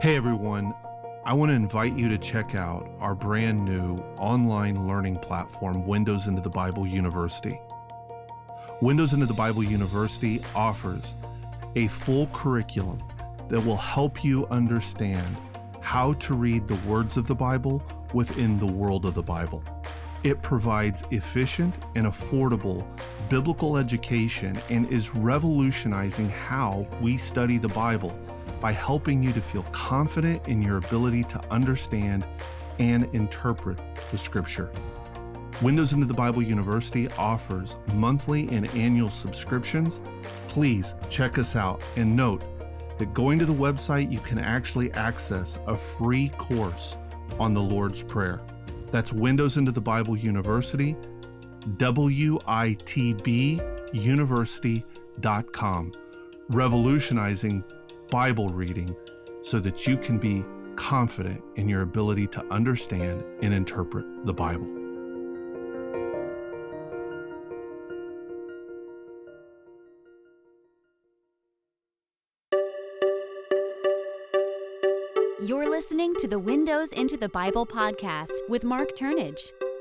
Hey everyone, I want to invite you to check out our brand new online learning platform, Windows into the Bible University. Windows into the Bible University offers a full curriculum that will help you understand how to read the words of the Bible within the world of the Bible. It provides efficient and affordable biblical education and is revolutionizing how we study the Bible by helping you to feel confident in your ability to understand and interpret the scripture. Windows into the Bible University offers monthly and annual subscriptions. Please check us out and note that going to the website, you can actually access a free course on the Lord's Prayer. That's Windows into the Bible University, WITBuniversity.com, revolutionizing Bible reading so that you can be confident in your ability to understand and interpret the Bible. You're listening to the Windows into the Bible podcast with Mark Turnage.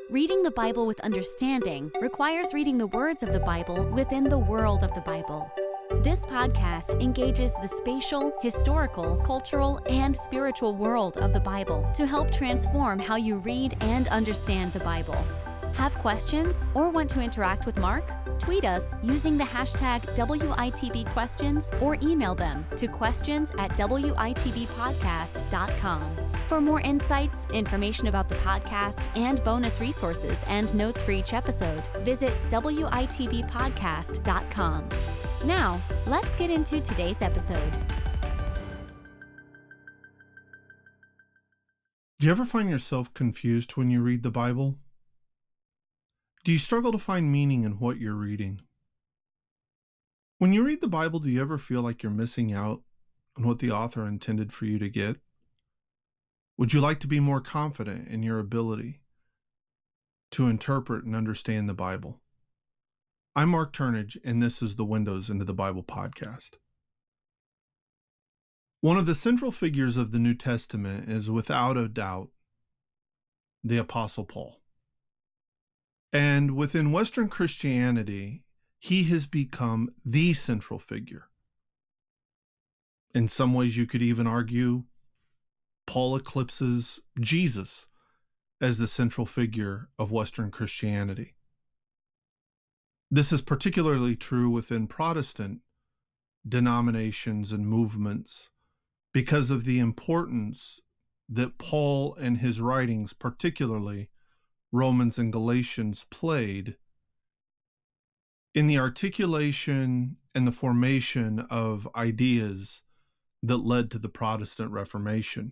Reading the Bible with understanding requires reading the words of the Bible within the world of the Bible. This podcast engages the spatial, historical, cultural, and spiritual world of the Bible to help transform how you read and understand the Bible. Have questions or want to interact with Mark? Tweet us using the hashtag WITBquestions or email them to questions at WITBpodcast.com. For more insights, information about the podcast, and bonus resources and notes for each episode, visit WITBpodcast.com. Now, let's get into today's episode. Do you ever find yourself confused when you read the Bible? Do you struggle to find meaning in what you're reading? When you read the Bible, do you ever feel like you're missing out on what the author intended for you to get? Would you like to be more confident in your ability to interpret and understand the Bible? I'm Mark Turnage, and this is the Windows into the Bible podcast. One of the central figures of the New Testament is without a doubt the Apostle Paul. And within Western Christianity, he has become the central figure. In some ways, you could even argue Paul eclipses Jesus as the central figure of Western Christianity. This is particularly true within Protestant denominations and movements because of the importance that Paul and his writings, particularly Romans and Galatians played in the articulation and the formation of ideas that led to the Protestant Reformation.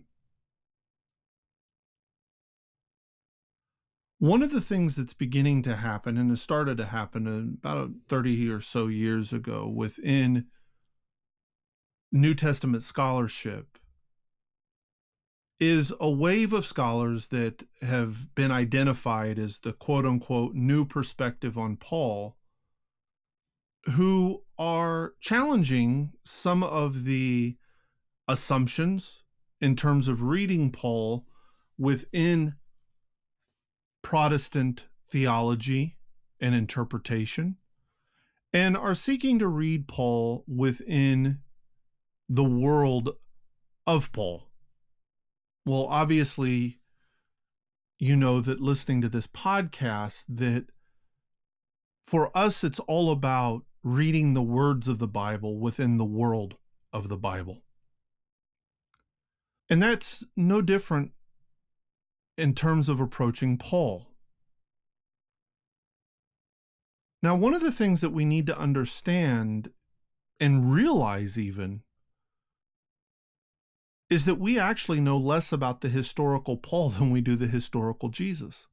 One of the things that's beginning to happen and has started to happen uh, about 30 or so years ago within New Testament scholarship is a wave of scholars that have been identified as the quote unquote new perspective on Paul, who are challenging some of the assumptions in terms of reading Paul within Protestant theology and interpretation, and are seeking to read Paul within the world of Paul well, obviously, you know that listening to this podcast, that for us, it's all about reading the words of the Bible within the world of the Bible. And that's no different in terms of approaching Paul. Now, one of the things that we need to understand and realize, even, is that we actually know less about the historical Paul than we do the historical Jesus.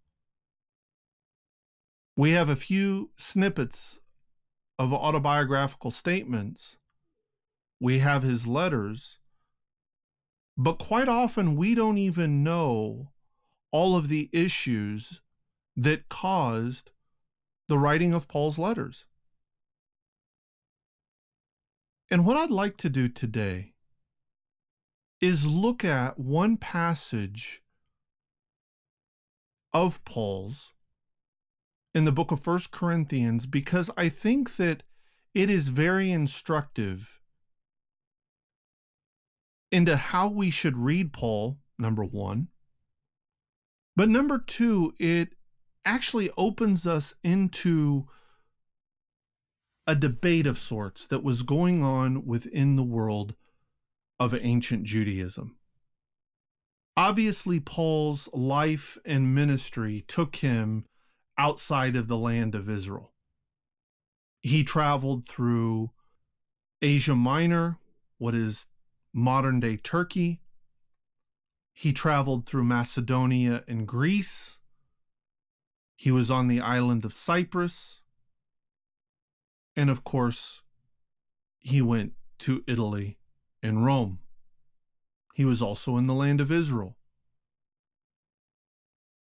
We have a few snippets of autobiographical statements. We have his letters. But quite often, we don't even know all of the issues that caused the writing of Paul's letters. And what I'd like to do today is look at one passage of Paul's in the book of First Corinthians because I think that it is very instructive into how we should read Paul, number one. But number two, it actually opens us into a debate of sorts that was going on within the world of ancient Judaism. Obviously, Paul's life and ministry took him outside of the land of Israel. He traveled through Asia Minor, what is modern day Turkey. He traveled through Macedonia and Greece. He was on the island of Cyprus. And of course, he went to Italy and Rome. He was also in the land of Israel.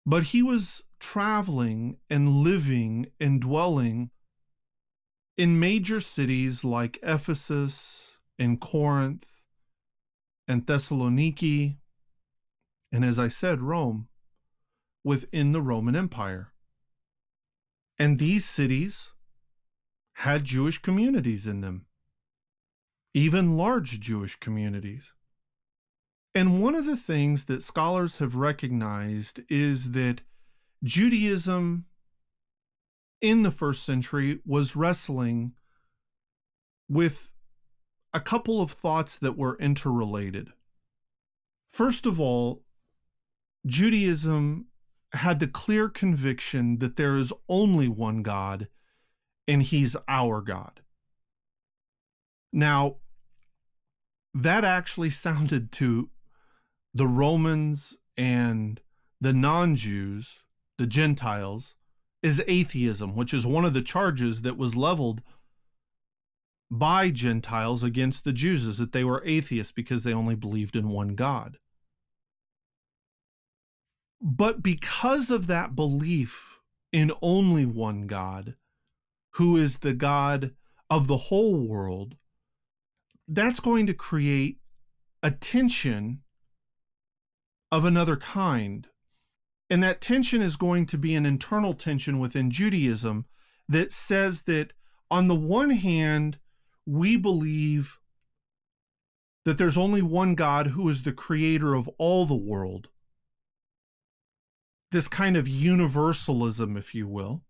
But he was traveling and living and dwelling in major cities like Ephesus and Corinth and Thessaloniki, and as I said, Rome, within the Roman Empire. And these cities had Jewish communities in them, even large Jewish communities. And one of the things that scholars have recognized is that Judaism in the first century was wrestling with a couple of thoughts that were interrelated. First of all, Judaism had the clear conviction that there is only one God and he's our God. Now, that actually sounded to the Romans and the non Jews, the Gentiles, is atheism, which is one of the charges that was leveled by Gentiles against the Jews, is that they were atheists because they only believed in one God. But because of that belief in only one God, who is the God of the whole world, that's going to create a tension of another kind. And that tension is going to be an internal tension within Judaism that says that, on the one hand, we believe that there's only one God who is the creator of all the world. This kind of universalism, if you will.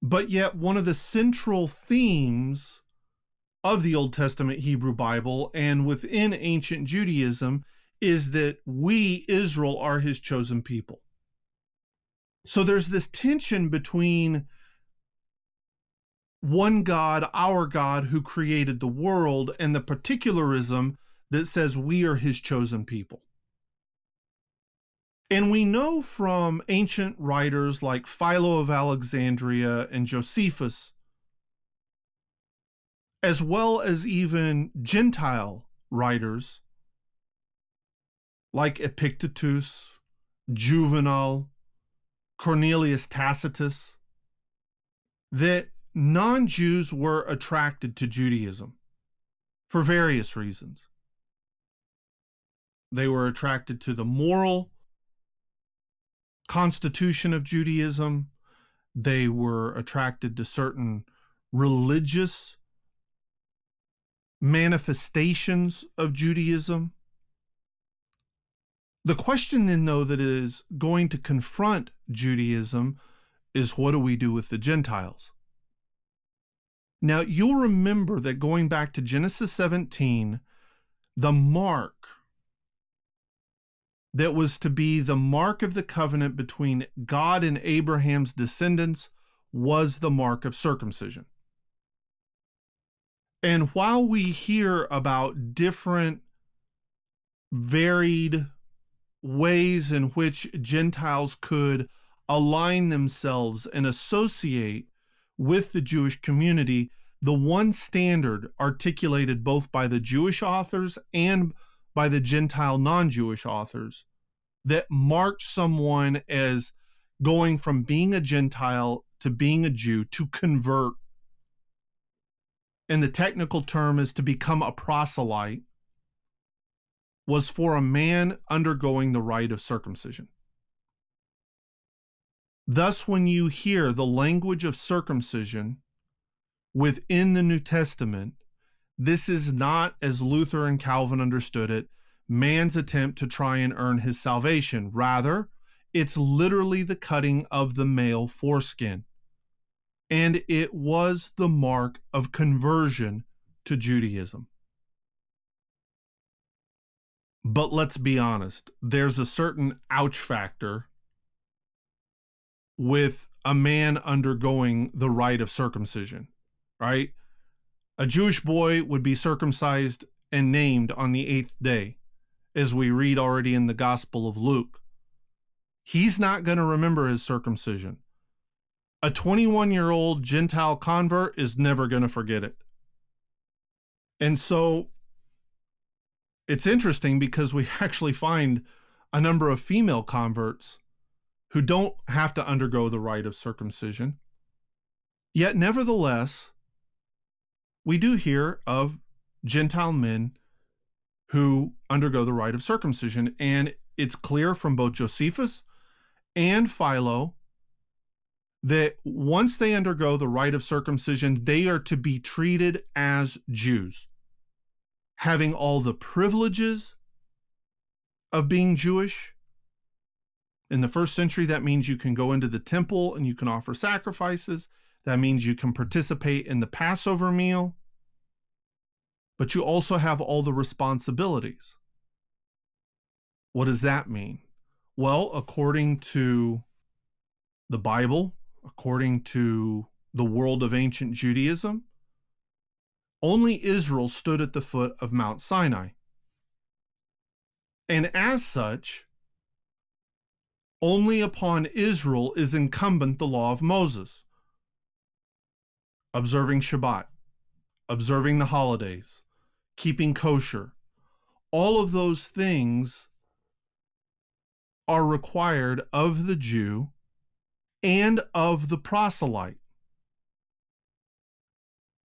But yet, one of the central themes of the Old Testament Hebrew Bible and within ancient Judaism is that we, Israel, are his chosen people. So there's this tension between one God, our God, who created the world, and the particularism that says we are his chosen people. And we know from ancient writers like Philo of Alexandria and Josephus, as well as even Gentile writers like Epictetus, Juvenal, Cornelius Tacitus, that non Jews were attracted to Judaism for various reasons. They were attracted to the moral constitution of Judaism, they were attracted to certain religious manifestations of Judaism. The question, then, though, that is going to confront Judaism is what do we do with the Gentiles? Now, you'll remember that going back to Genesis 17, the mark that was to be the mark of the covenant between God and Abraham's descendants was the mark of circumcision. And while we hear about different varied ways in which Gentiles could align themselves and associate with the Jewish community, the one standard articulated both by the Jewish authors and by the Gentile non Jewish authors that marked someone as going from being a Gentile to being a Jew to convert. And the technical term is to become a proselyte was for a man undergoing the rite of circumcision. Thus, when you hear the language of circumcision within the New Testament, this is not, as Luther and Calvin understood it, man's attempt to try and earn his salvation. Rather, it's literally the cutting of the male foreskin. And it was the mark of conversion to Judaism. But let's be honest, there's a certain ouch factor with a man undergoing the rite of circumcision, right? A Jewish boy would be circumcised and named on the eighth day, as we read already in the Gospel of Luke. He's not going to remember his circumcision. A 21 year old Gentile convert is never going to forget it. And so it's interesting because we actually find a number of female converts who don't have to undergo the rite of circumcision. Yet, nevertheless, we do hear of Gentile men who undergo the rite of circumcision. And it's clear from both Josephus and Philo that once they undergo the rite of circumcision, they are to be treated as Jews, having all the privileges of being Jewish, in the first century, that means you can go into the temple and you can offer sacrifices. That means you can participate in the Passover meal. But you also have all the responsibilities. What does that mean? Well, according to the Bible, according to the world of ancient Judaism, only Israel stood at the foot of Mount Sinai. And as such, only upon Israel is incumbent the law of Moses. Observing Shabbat, observing the holidays, keeping kosher, all of those things are required of the Jew and of the proselyte.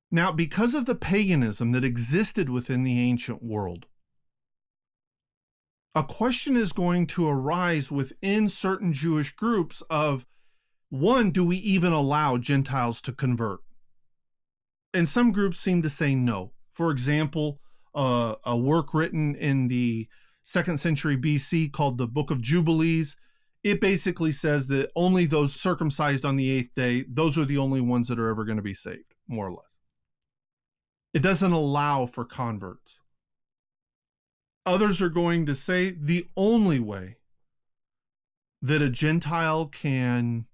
Now, because of the paganism that existed within the ancient world, a question is going to arise within certain Jewish groups of one, do we even allow Gentiles to convert? And some groups seem to say no. For example, uh, a work written in the second century BC called the Book of Jubilees, it basically says that only those circumcised on the eighth day, those are the only ones that are ever going to be saved, more or less. It doesn't allow for converts. Others are going to say the only way that a Gentile can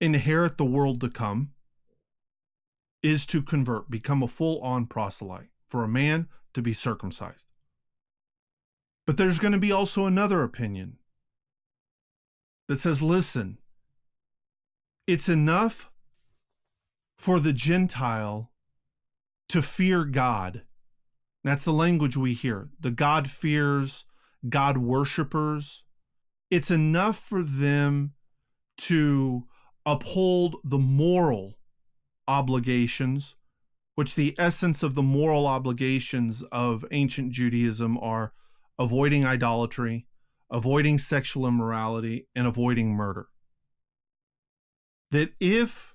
inherit the world to come is to convert, become a full on proselyte, for a man to be circumcised. But there's going to be also another opinion that says, listen, it's enough for the Gentile to fear God that's the language we hear. The God fears, God worshippers. It's enough for them to uphold the moral obligations, which the essence of the moral obligations of ancient Judaism are avoiding idolatry, avoiding sexual immorality, and avoiding murder. That if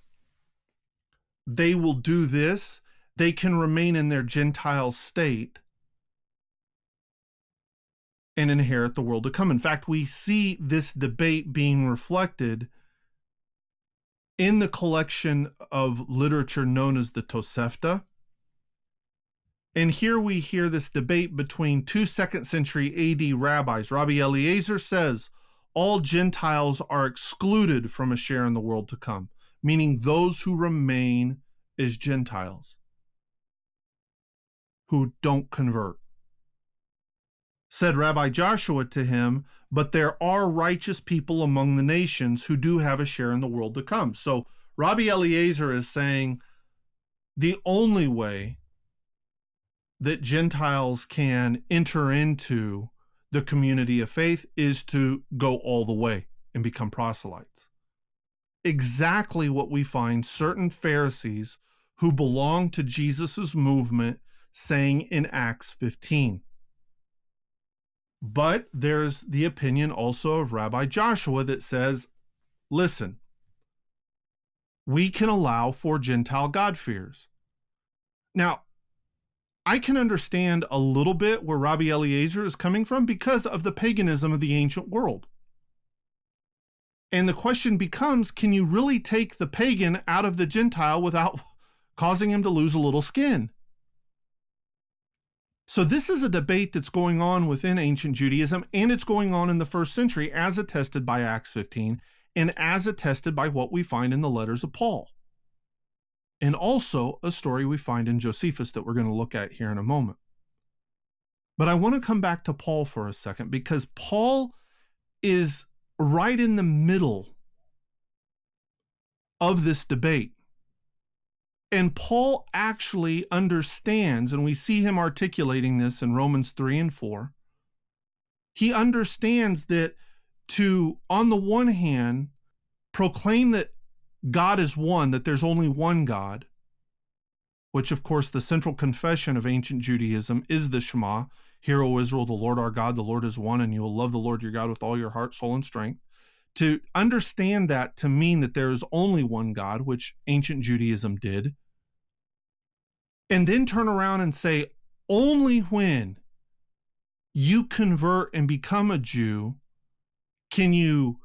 they will do this, they can remain in their Gentile state and inherit the world to come. In fact, we see this debate being reflected in the collection of literature known as the Tosefta. And here we hear this debate between two second century AD rabbis. Rabbi Eliezer says all Gentiles are excluded from a share in the world to come, meaning those who remain as Gentiles who don't convert. Said Rabbi Joshua to him, But there are righteous people among the nations who do have a share in the world to come. So Rabbi Eliezer is saying the only way that Gentiles can enter into the community of faith is to go all the way and become proselytes. Exactly what we find certain Pharisees who belong to Jesus' movement saying in Acts 15. But there's the opinion also of Rabbi Joshua that says, listen, we can allow for Gentile God-fears. Now, I can understand a little bit where Rabbi Eliezer is coming from because of the paganism of the ancient world. And the question becomes can you really take the pagan out of the Gentile without causing him to lose a little skin? So, this is a debate that's going on within ancient Judaism, and it's going on in the first century, as attested by Acts 15, and as attested by what we find in the letters of Paul. And also a story we find in Josephus that we're going to look at here in a moment. But I want to come back to Paul for a second because Paul is right in the middle of this debate. And Paul actually understands, and we see him articulating this in Romans 3 and 4. He understands that to, on the one hand, proclaim that God is one, that there's only one God, which, of course, the central confession of ancient Judaism is the Shema Hear, O Israel, the Lord our God, the Lord is one, and you will love the Lord your God with all your heart, soul, and strength. To understand that to mean that there is only one God, which ancient Judaism did, and then turn around and say, only when you convert and become a Jew can you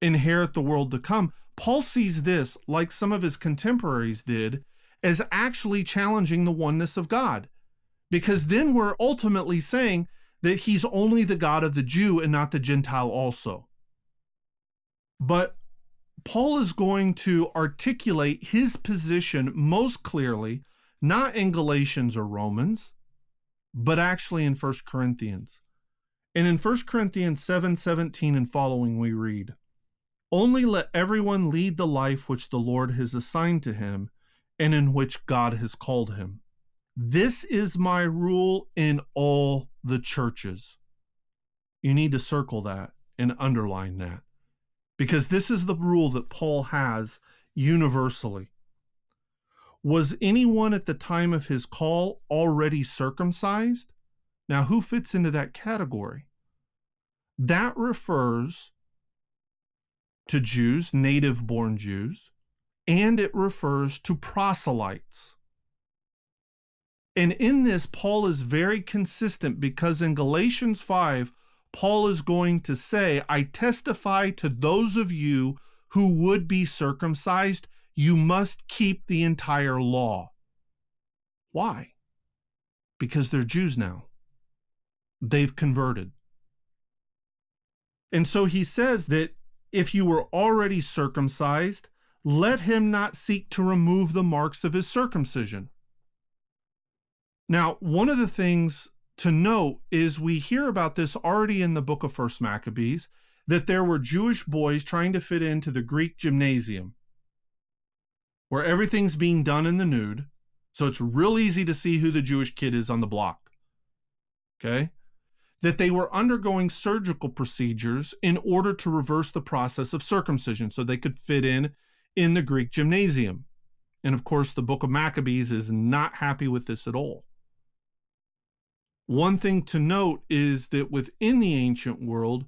inherit the world to come. Paul sees this, like some of his contemporaries did, as actually challenging the oneness of God because then we're ultimately saying that he's only the God of the Jew and not the Gentile also. But Paul is going to articulate his position most clearly, not in Galatians or Romans, but actually in 1 Corinthians. And in 1 Corinthians 7 17 and following, we read, Only let everyone lead the life which the Lord has assigned to him and in which God has called him. This is my rule in all the churches. You need to circle that and underline that because this is the rule that Paul has universally. Was anyone at the time of his call already circumcised? Now, who fits into that category? That refers to Jews, native born Jews, and it refers to proselytes. And in this, Paul is very consistent because in Galatians 5, Paul is going to say, I testify to those of you who would be circumcised, you must keep the entire law. Why? Because they're Jews now. They've converted. And so he says that if you were already circumcised, let him not seek to remove the marks of his circumcision. Now, one of the things to note is we hear about this already in the book of First Maccabees that there were Jewish boys trying to fit into the Greek gymnasium where everything's being done in the nude. So it's real easy to see who the Jewish kid is on the block. Okay? That they were undergoing surgical procedures in order to reverse the process of circumcision so they could fit in in the Greek gymnasium. And of course, the book of Maccabees is not happy with this at all. One thing to note is that within the ancient world,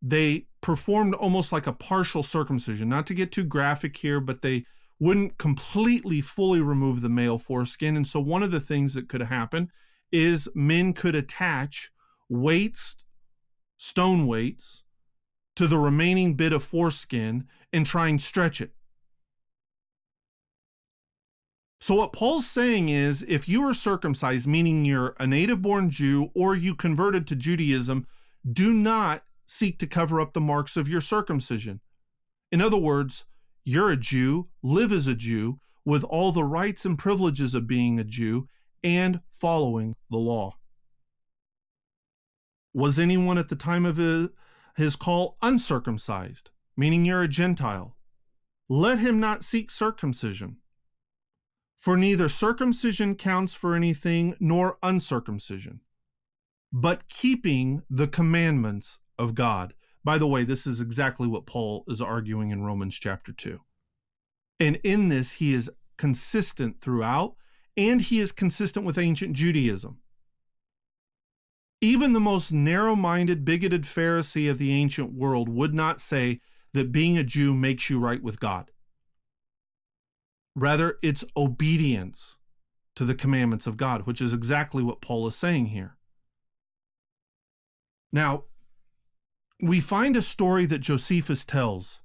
they performed almost like a partial circumcision. Not to get too graphic here, but they wouldn't completely fully remove the male foreskin. And so, one of the things that could happen is men could attach weights, stone weights, to the remaining bit of foreskin and try and stretch it. So, what Paul's saying is if you are circumcised, meaning you're a native born Jew or you converted to Judaism, do not seek to cover up the marks of your circumcision. In other words, you're a Jew, live as a Jew, with all the rights and privileges of being a Jew, and following the law. Was anyone at the time of his call uncircumcised, meaning you're a Gentile? Let him not seek circumcision for neither circumcision counts for anything nor uncircumcision, but keeping the commandments of God. By the way, this is exactly what Paul is arguing in Romans chapter 2. And in this, he is consistent throughout, and he is consistent with ancient Judaism. Even the most narrow minded, bigoted Pharisee of the ancient world would not say that being a Jew makes you right with God. Rather, it's obedience to the commandments of God, which is exactly what Paul is saying here. Now, we find a story that Josephus tells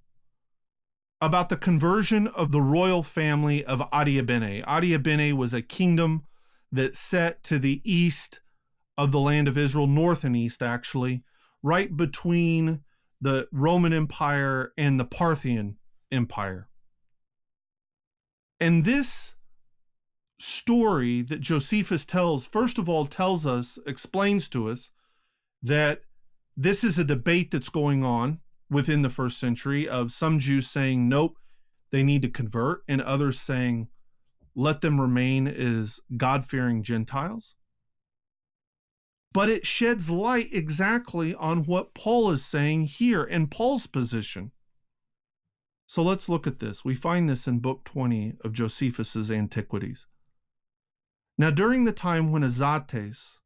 about the conversion of the royal family of Adiabene. Adiabene was a kingdom that set to the east of the land of Israel, north and east, actually, right between the Roman Empire and the Parthian Empire. And this story that Josephus tells, first of all, tells us, explains to us that this is a debate that's going on within the first century of some Jews saying, nope, they need to convert, and others saying, let them remain as God fearing Gentiles. But it sheds light exactly on what Paul is saying here and Paul's position. So let's look at this. We find this in Book 20 of Josephus's Antiquities. Now, during the time when Izates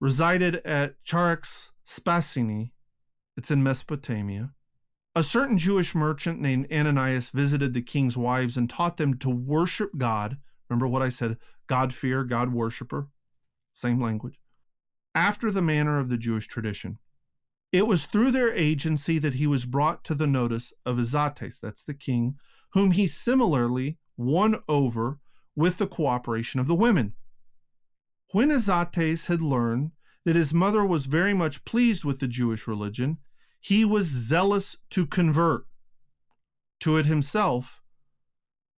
resided at Charax Spasini, it's in Mesopotamia, a certain Jewish merchant named Ananias visited the king's wives and taught them to worship God. Remember what I said God fear, God worshiper, same language, after the manner of the Jewish tradition. It was through their agency that he was brought to the notice of Izates, that's the king, whom he similarly won over with the cooperation of the women. When Izates had learned that his mother was very much pleased with the Jewish religion, he was zealous to convert to it himself.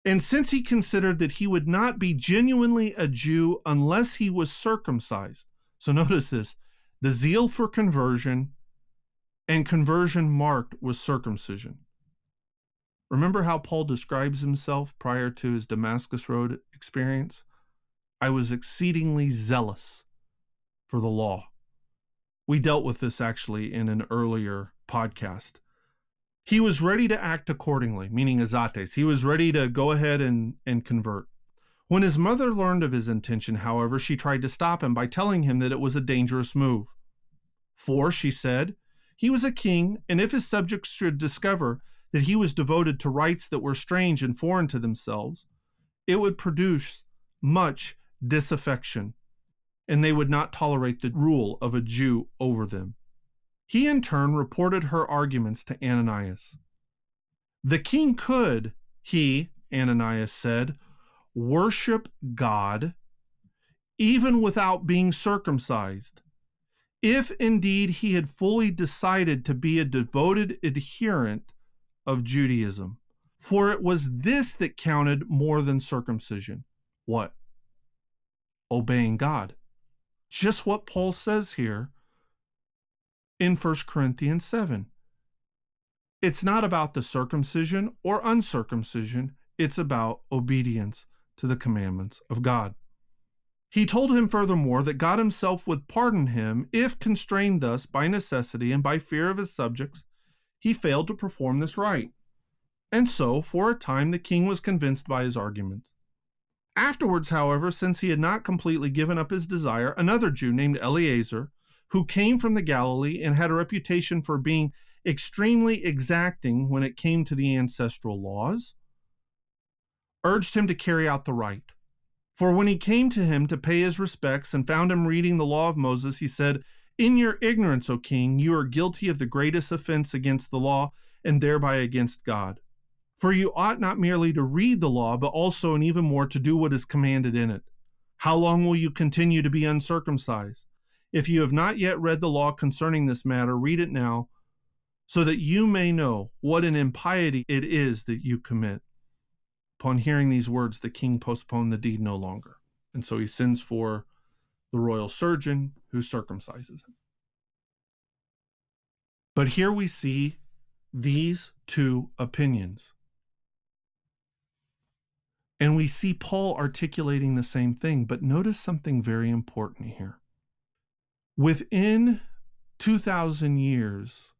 And since he considered that he would not be genuinely a Jew unless he was circumcised, so notice this the zeal for conversion and conversion marked with circumcision. Remember how Paul describes himself prior to his Damascus Road experience? I was exceedingly zealous for the law. We dealt with this actually in an earlier podcast. He was ready to act accordingly, meaning Izates. He was ready to go ahead and, and convert. When his mother learned of his intention, however, she tried to stop him by telling him that it was a dangerous move. For, she said, he was a king, and if his subjects should discover that he was devoted to rites that were strange and foreign to themselves, it would produce much disaffection, and they would not tolerate the rule of a Jew over them. He in turn reported her arguments to Ananias. The king could, he, Ananias said, worship God even without being circumcised, if indeed he had fully decided to be a devoted adherent of Judaism. For it was this that counted more than circumcision. What? Obeying God. Just what Paul says here in 1 Corinthians 7. It's not about the circumcision or uncircumcision, it's about obedience to the commandments of God. He told him furthermore that God himself would pardon him if constrained thus by necessity and by fear of his subjects, he failed to perform this rite. And so, for a time, the king was convinced by his argument. Afterwards, however, since he had not completely given up his desire, another Jew named Eleazar, who came from the Galilee and had a reputation for being extremely exacting when it came to the ancestral laws, urged him to carry out the rite. For when he came to him to pay his respects and found him reading the law of Moses, he said, In your ignorance, O king, you are guilty of the greatest offense against the law and thereby against God. For you ought not merely to read the law, but also and even more to do what is commanded in it. How long will you continue to be uncircumcised? If you have not yet read the law concerning this matter, read it now, so that you may know what an impiety it is that you commit. Upon hearing these words, the king postponed the deed no longer. And so he sends for the royal surgeon who circumcises him. But here we see these two opinions. And we see Paul articulating the same thing, but notice something very important here. Within 2,000 years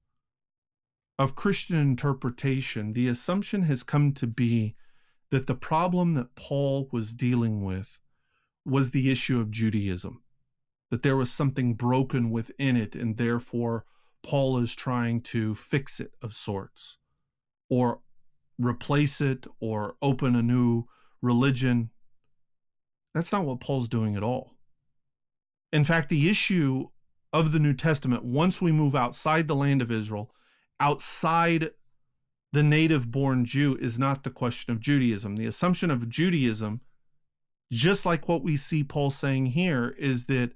of Christian interpretation, the assumption has come to be that the problem that Paul was dealing with was the issue of Judaism. that there was something broken within it, and therefore Paul is trying to fix it of sorts, or replace it, or open a new religion. That's not what Paul's doing at all. In fact, the issue of the New Testament, once we move outside the land of Israel, outside the native born Jew, is not the question of Judaism. The assumption of Judaism, just like what we see Paul saying here, is that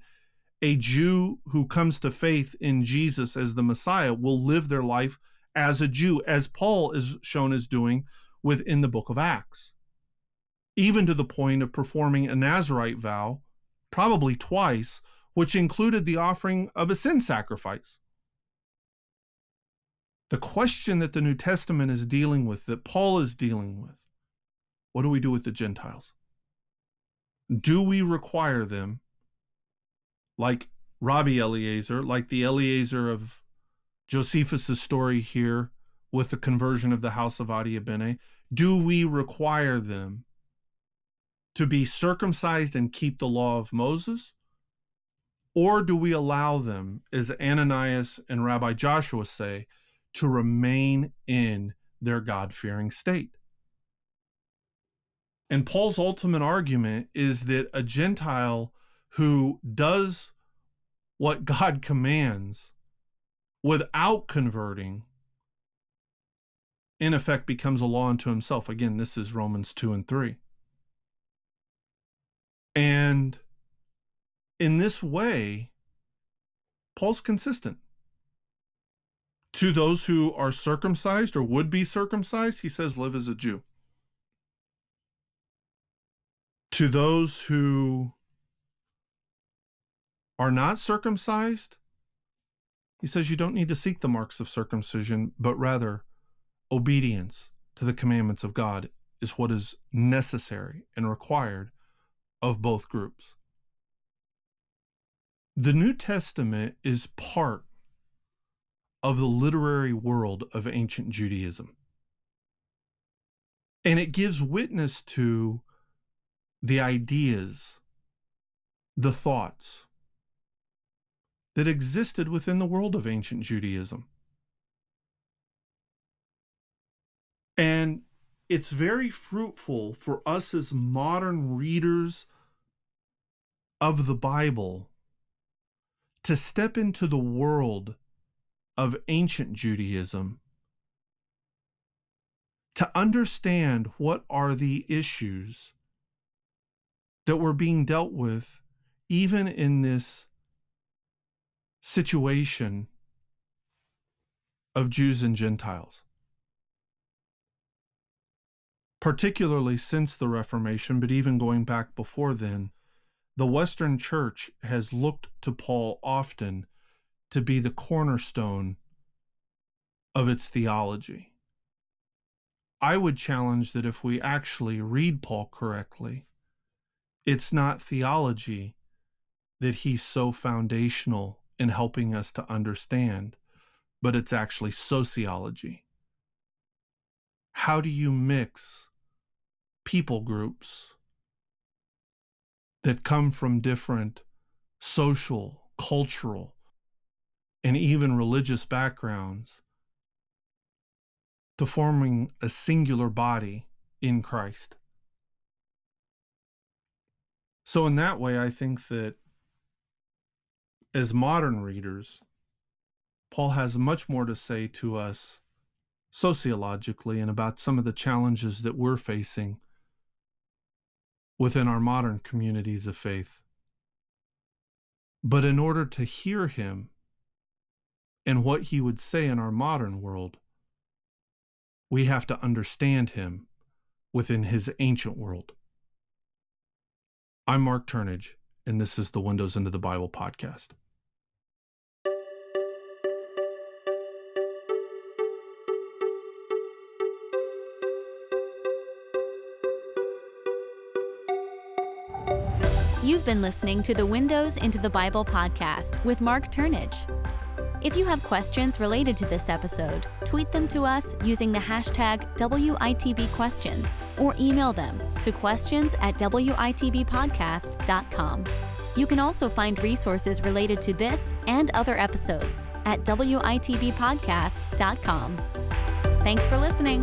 a Jew who comes to faith in Jesus as the Messiah will live their life as a Jew, as Paul is shown as doing within the book of Acts, even to the point of performing a Nazarite vow, probably twice, which included the offering of a sin sacrifice. The question that the New Testament is dealing with, that Paul is dealing with, what do we do with the Gentiles? Do we require them, like Rabbi Eliezer, like the Eliezer of Josephus' story here with the conversion of the house of Adiabene, do we require them to be circumcised and keep the law of Moses? Or do we allow them, as Ananias and Rabbi Joshua say, to remain in their God fearing state? And Paul's ultimate argument is that a Gentile who does what God commands without converting, in effect, becomes a law unto himself. Again, this is Romans 2 and 3. And in this way, Paul's consistent. To those who are circumcised or would be circumcised, he says, live as a Jew. To those who are not circumcised, he says you don't need to seek the marks of circumcision, but rather obedience to the commandments of God is what is necessary and required of both groups. The New Testament is part of the literary world of ancient Judaism. And it gives witness to the ideas, the thoughts that existed within the world of ancient Judaism. And it's very fruitful for us as modern readers of the Bible to step into the world of ancient Judaism, to understand what are the issues that were being dealt with even in this situation of Jews and Gentiles particularly since the Reformation, but even going back before then, the Western Church has looked to Paul often to be the cornerstone of its theology. I would challenge that if we actually read Paul correctly, it's not theology that he's so foundational in helping us to understand, but it's actually sociology. How do you mix people groups that come from different social, cultural, and even religious backgrounds to forming a singular body in Christ. So, in that way, I think that as modern readers, Paul has much more to say to us sociologically and about some of the challenges that we're facing within our modern communities of faith. But in order to hear him and what he would say in our modern world, we have to understand him within his ancient world. I'm Mark Turnage, and this is the Windows into the Bible podcast. You've been listening to the Windows into the Bible podcast with Mark Turnage. If you have questions related to this episode, tweet them to us using the hashtag WITBquestions or email them to questions at WITBpodcast.com. You can also find resources related to this and other episodes at WITBpodcast.com. Thanks for listening.